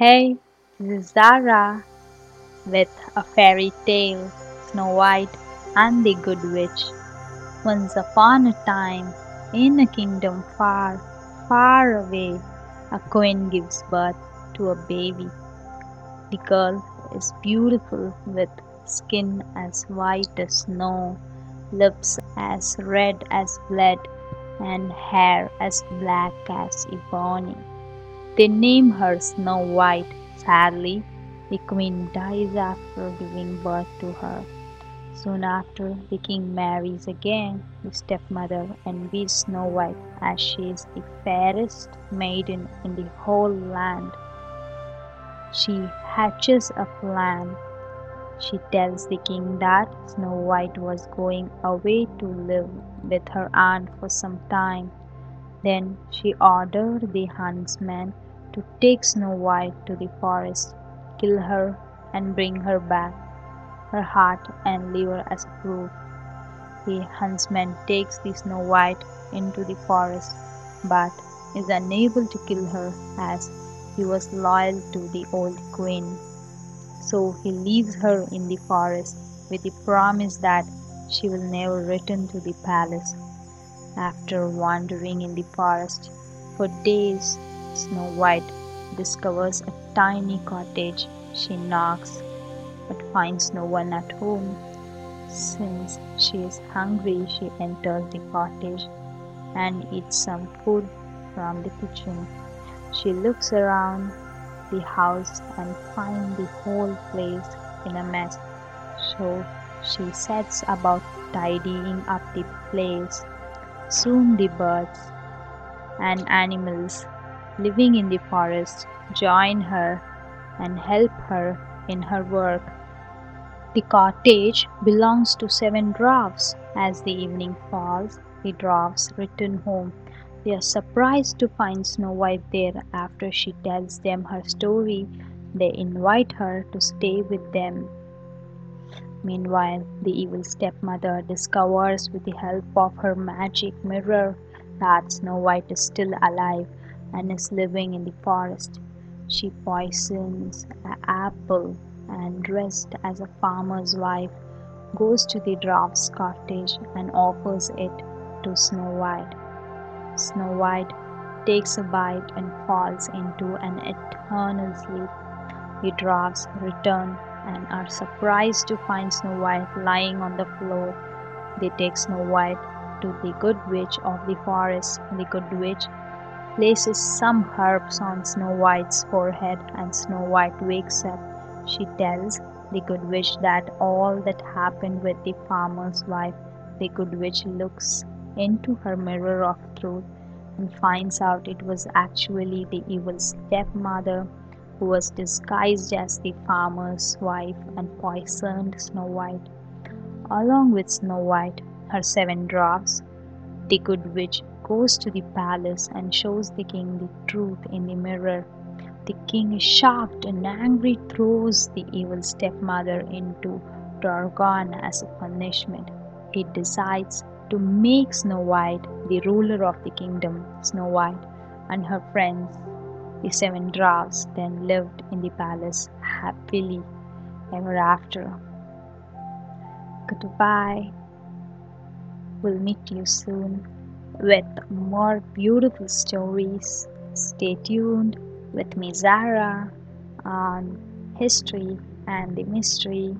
Hey, this is Zara with a fairy tale Snow White and the Good Witch. Once upon a time, in a kingdom far, far away, a queen gives birth to a baby. The girl is beautiful with skin as white as snow, lips as red as blood, and hair as black as ebony. They name her Snow White. Sadly, the queen dies after giving birth to her. Soon after, the king marries again the stepmother and beats Snow White as she is the fairest maiden in the whole land. She hatches a plan. She tells the king that Snow White was going away to live with her aunt for some time. Then she ordered the huntsman to take Snow White to the forest, kill her, and bring her back, her heart and liver as a proof. The huntsman takes the Snow White into the forest, but is unable to kill her as he was loyal to the old queen. So he leaves her in the forest with the promise that she will never return to the palace. After wandering in the forest for days, Snow White discovers a tiny cottage. She knocks but finds no one at home. Since she is hungry, she enters the cottage and eats some food from the kitchen. She looks around the house and finds the whole place in a mess. So she sets about tidying up the place. Soon the birds and animals living in the forest join her and help her in her work. The cottage belongs to seven dwarfs. As the evening falls, the dwarfs return home. They are surprised to find Snow White there. After she tells them her story, they invite her to stay with them. Meanwhile, the evil stepmother discovers with the help of her magic mirror that Snow White is still alive and is living in the forest. She poisons an apple and dressed as a farmer's wife goes to the dwarf's cottage and offers it to Snow White. Snow White takes a bite and falls into an eternal sleep. The dwarfs return and are surprised to find Snow White lying on the floor. They take Snow White to the good witch of the forest. The good witch places some herbs on Snow White's forehead and Snow White wakes up. She tells the good witch that all that happened with the farmer's wife. The good witch looks into her mirror of truth and finds out it was actually the evil stepmother who was disguised as the farmer's wife and poisoned Snow White. Along with Snow White, her seven dwarfs, the good witch goes to the palace and shows the king the truth in the mirror. The king is shocked and angry, throws the evil stepmother into Dorgon as a punishment. He decides to make Snow White the ruler of the kingdom. Snow White and her friends, the seven dwarfs, then lived in the palace happily ever after. Goodbye. We'll meet you soon with more beautiful stories. Stay tuned with me, Zara, on history and the mystery